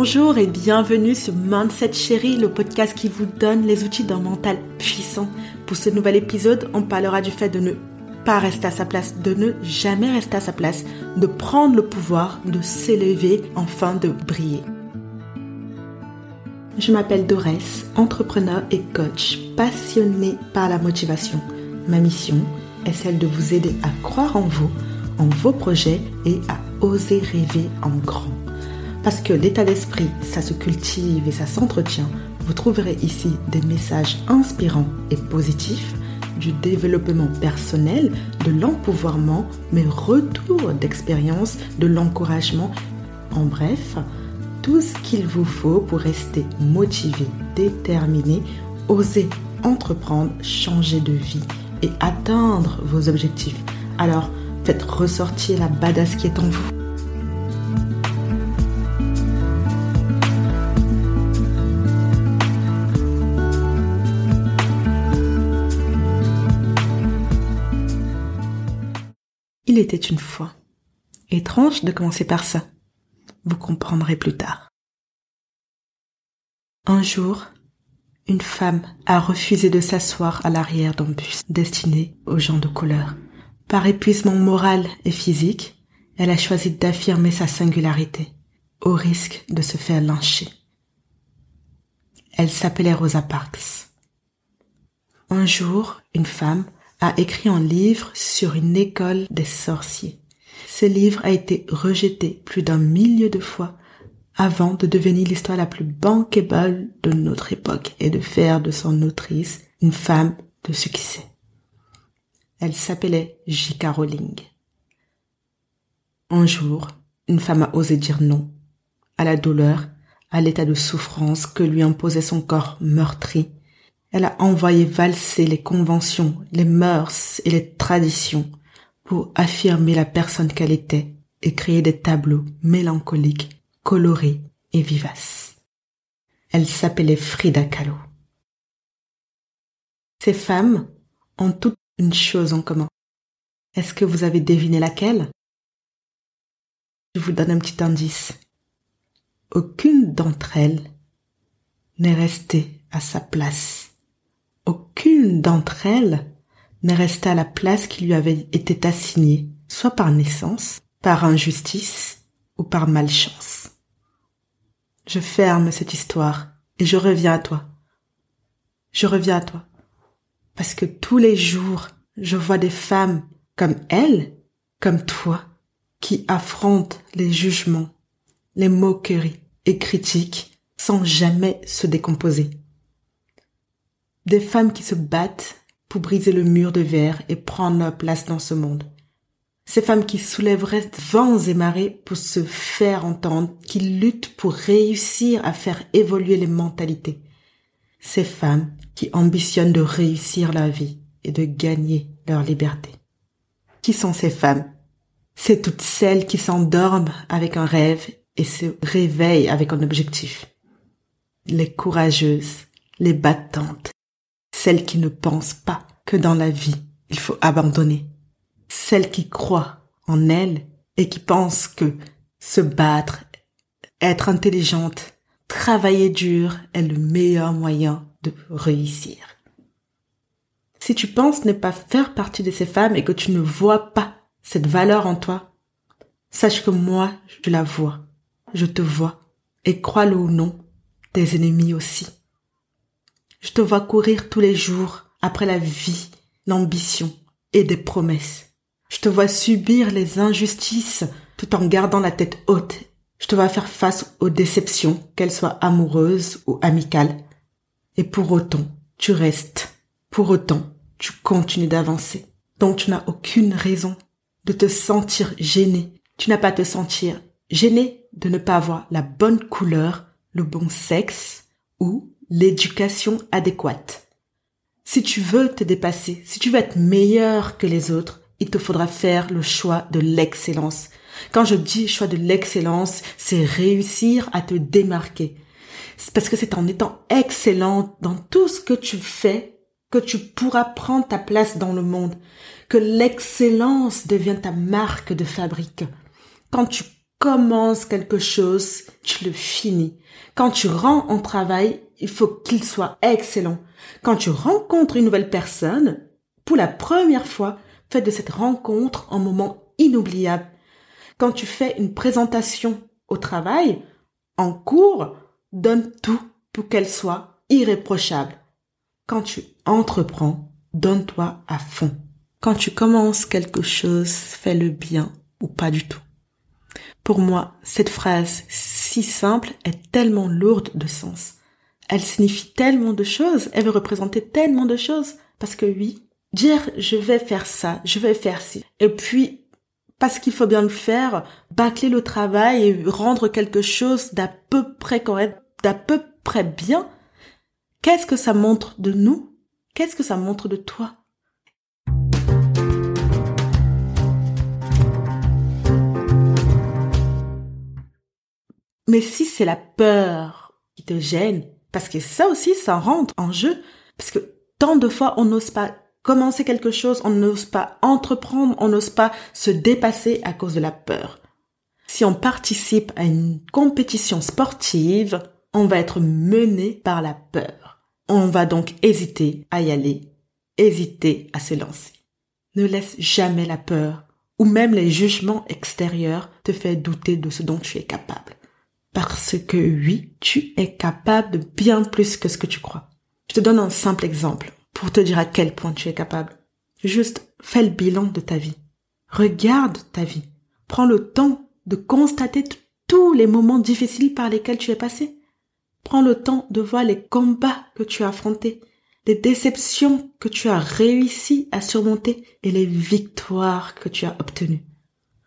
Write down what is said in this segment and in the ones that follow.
Bonjour et bienvenue sur Mindset Chérie, le podcast qui vous donne les outils d'un mental puissant. Pour ce nouvel épisode, on parlera du fait de ne pas rester à sa place, de ne jamais rester à sa place, de prendre le pouvoir, de s'élever, enfin de briller. Je m'appelle Dorès, entrepreneur et coach, passionnée par la motivation. Ma mission est celle de vous aider à croire en vous, en vos projets et à oser rêver en grand. Parce que l'état d'esprit, ça se cultive et ça s'entretient. Vous trouverez ici des messages inspirants et positifs, du développement personnel, de l'empouvoirment, mes retours d'expérience, de l'encouragement. En bref, tout ce qu'il vous faut pour rester motivé, déterminé, oser entreprendre, changer de vie et atteindre vos objectifs. Alors, faites ressortir la badass qui est en vous. Était une fois. Étrange de commencer par ça. Vous comprendrez plus tard. Un jour, une femme a refusé de s'asseoir à l'arrière d'un bus destiné aux gens de couleur. Par épuisement moral et physique, elle a choisi d'affirmer sa singularité, au risque de se faire lyncher. Elle s'appelait Rosa Parks. Un jour, une femme a écrit un livre sur une école des sorciers. Ce livre a été rejeté plus d'un millier de fois avant de devenir l'histoire la plus bankable de notre époque et de faire de son autrice une femme de succès. Elle s'appelait J.K. Rowling. Un jour, une femme a osé dire non à la douleur, à l'état de souffrance que lui imposait son corps meurtri elle a envoyé valser les conventions, les mœurs et les traditions pour affirmer la personne qu'elle était et créer des tableaux mélancoliques, colorés et vivaces. Elle s'appelait Frida Kahlo. Ces femmes ont toutes une chose en commun. Est-ce que vous avez deviné laquelle? Je vous donne un petit indice. Aucune d'entre elles n'est restée à sa place aucune d'entre elles n'est restée à la place qui lui avait été assignée, soit par naissance, par injustice ou par malchance. Je ferme cette histoire et je reviens à toi. Je reviens à toi. Parce que tous les jours, je vois des femmes comme elle, comme toi, qui affrontent les jugements, les moqueries et critiques sans jamais se décomposer des femmes qui se battent pour briser le mur de verre et prendre leur place dans ce monde. Ces femmes qui soulèveraient vents et marées pour se faire entendre, qui luttent pour réussir à faire évoluer les mentalités. Ces femmes qui ambitionnent de réussir leur vie et de gagner leur liberté. Qui sont ces femmes? C'est toutes celles qui s'endorment avec un rêve et se réveillent avec un objectif. Les courageuses, les battantes, celles qui ne pensent pas que dans la vie, il faut abandonner, celles qui croient en elles et qui pensent que se battre, être intelligente, travailler dur est le meilleur moyen de réussir. Si tu penses ne pas faire partie de ces femmes et que tu ne vois pas cette valeur en toi, sache que moi, je la vois, je te vois, et crois-le ou non, tes ennemis aussi. Je te vois courir tous les jours après la vie, l'ambition et des promesses. Je te vois subir les injustices tout en gardant la tête haute. Je te vois faire face aux déceptions, qu'elles soient amoureuses ou amicales. Et pour autant, tu restes. Pour autant, tu continues d'avancer. Donc tu n'as aucune raison de te sentir gêné. Tu n'as pas à te sentir gêné de ne pas avoir la bonne couleur, le bon sexe ou l'éducation adéquate. Si tu veux te dépasser, si tu veux être meilleur que les autres, il te faudra faire le choix de l'excellence. Quand je dis choix de l'excellence, c'est réussir à te démarquer. parce que c'est en étant excellent dans tout ce que tu fais que tu pourras prendre ta place dans le monde, que l'excellence devient ta marque de fabrique. Quand tu commences quelque chose, tu le finis. Quand tu rends un travail, il faut qu'il soit excellent. Quand tu rencontres une nouvelle personne, pour la première fois, fais de cette rencontre un moment inoubliable. Quand tu fais une présentation au travail, en cours, donne tout pour qu'elle soit irréprochable. Quand tu entreprends, donne-toi à fond. Quand tu commences quelque chose, fais-le bien ou pas du tout. Pour moi, cette phrase si simple est tellement lourde de sens. Elle signifie tellement de choses, elle veut représenter tellement de choses. Parce que oui, dire je vais faire ça, je vais faire ci, et puis parce qu'il faut bien le faire, bâcler le travail et rendre quelque chose d'à peu près correct, d'à peu près bien, qu'est-ce que ça montre de nous? Qu'est-ce que ça montre de toi? Mais si c'est la peur qui te gêne, parce que ça aussi, ça rentre en jeu, parce que tant de fois on n'ose pas commencer quelque chose, on n'ose pas entreprendre, on n'ose pas se dépasser à cause de la peur. Si on participe à une compétition sportive, on va être mené par la peur. On va donc hésiter à y aller, hésiter à se lancer. Ne laisse jamais la peur ou même les jugements extérieurs te faire douter de ce dont tu es capable. Parce que oui, tu es capable de bien plus que ce que tu crois. Je te donne un simple exemple pour te dire à quel point tu es capable. Juste fais le bilan de ta vie. Regarde ta vie. Prends le temps de constater tous les moments difficiles par lesquels tu es passé. Prends le temps de voir les combats que tu as affrontés, les déceptions que tu as réussi à surmonter et les victoires que tu as obtenues.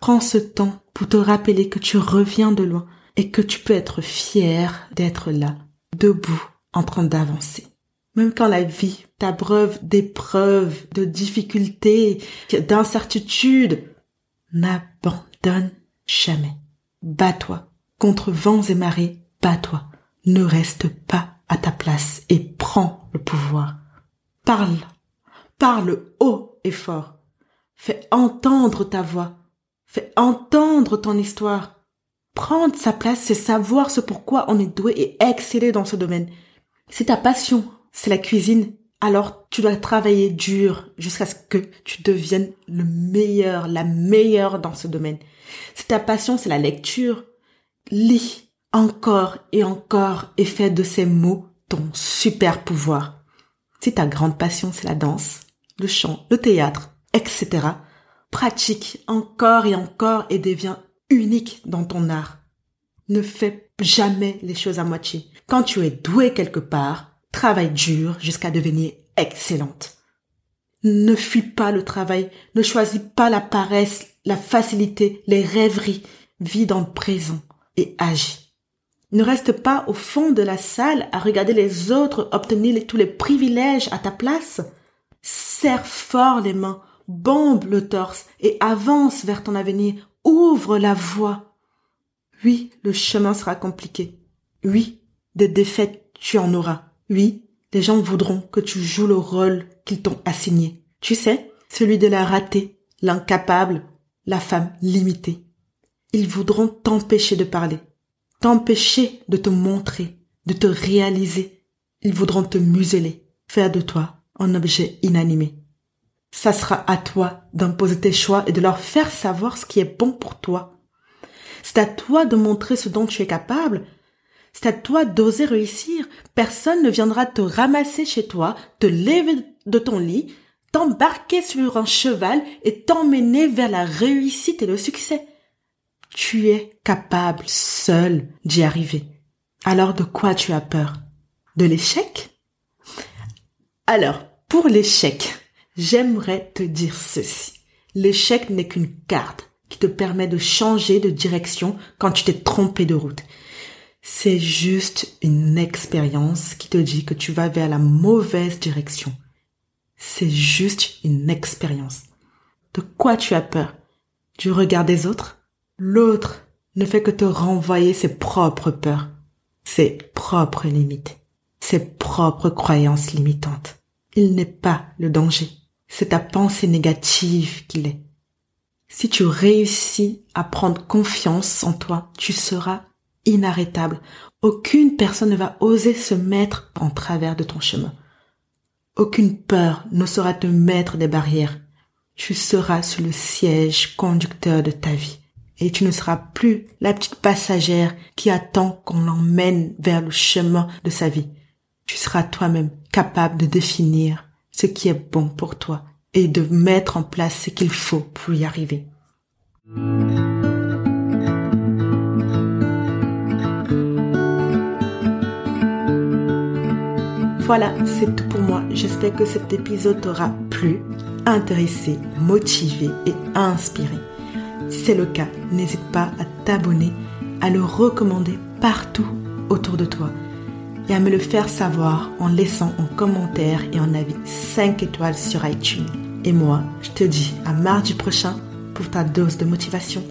Prends ce temps pour te rappeler que tu reviens de loin et que tu peux être fier d'être là, debout, en train d'avancer. Même quand la vie t'abreuve d'épreuves, de difficultés, d'incertitudes, n'abandonne jamais. Bats-toi. Contre vents et marées, bats-toi. Ne reste pas à ta place et prends le pouvoir. Parle. Parle haut et fort. Fais entendre ta voix. Fais entendre ton histoire. Prendre sa place, c'est savoir ce pourquoi on est doué et exceller dans ce domaine. C'est ta passion, c'est la cuisine, alors tu dois travailler dur jusqu'à ce que tu deviennes le meilleur, la meilleure dans ce domaine. Si ta passion, c'est la lecture, lis encore et encore et fais de ces mots ton super pouvoir. Si ta grande passion, c'est la danse, le chant, le théâtre, etc., pratique encore et encore et deviens unique dans ton art. Ne fais jamais les choses à moitié. Quand tu es doué quelque part, Travaille dur jusqu'à devenir excellente. Ne fuis pas le travail, ne choisis pas la paresse, la facilité, les rêveries. Vis dans le présent et agis. Ne reste pas au fond de la salle à regarder les autres obtenir tous les privilèges à ta place. Serre fort les mains, bombe le torse et avance vers ton avenir. Ouvre la voie. Oui, le chemin sera compliqué. Oui, des défaites tu en auras. Oui, les gens voudront que tu joues le rôle qu'ils t'ont assigné. Tu sais, celui de la ratée, l'incapable, la femme limitée. Ils voudront t'empêcher de parler, t'empêcher de te montrer, de te réaliser. Ils voudront te museler, faire de toi un objet inanimé. Ça sera à toi d'imposer tes choix et de leur faire savoir ce qui est bon pour toi. C'est à toi de montrer ce dont tu es capable c'est à toi d'oser réussir. Personne ne viendra te ramasser chez toi, te lever de ton lit, t'embarquer sur un cheval et t'emmener vers la réussite et le succès. Tu es capable seul d'y arriver. Alors de quoi tu as peur? De l'échec? Alors, pour l'échec, j'aimerais te dire ceci. L'échec n'est qu'une carte qui te permet de changer de direction quand tu t'es trompé de route. C'est juste une expérience qui te dit que tu vas vers la mauvaise direction. C'est juste une expérience. De quoi tu as peur? Du regard des autres? L'autre ne fait que te renvoyer ses propres peurs, ses propres limites, ses propres croyances limitantes. Il n'est pas le danger, c'est ta pensée négative qu'il est. Si tu réussis à prendre confiance en toi, tu seras inarrêtable. Aucune personne ne va oser se mettre en travers de ton chemin. Aucune peur n'osera te mettre des barrières. Tu seras sur le siège conducteur de ta vie. Et tu ne seras plus la petite passagère qui attend qu'on l'emmène vers le chemin de sa vie. Tu seras toi-même capable de définir ce qui est bon pour toi et de mettre en place ce qu'il faut pour y arriver. Voilà, c'est tout pour moi. J'espère que cet épisode t'aura plu, intéressé, motivé et inspiré. Si c'est le cas, n'hésite pas à t'abonner, à le recommander partout autour de toi et à me le faire savoir en laissant un commentaire et en avis 5 étoiles sur iTunes. Et moi, je te dis à mardi prochain pour ta dose de motivation.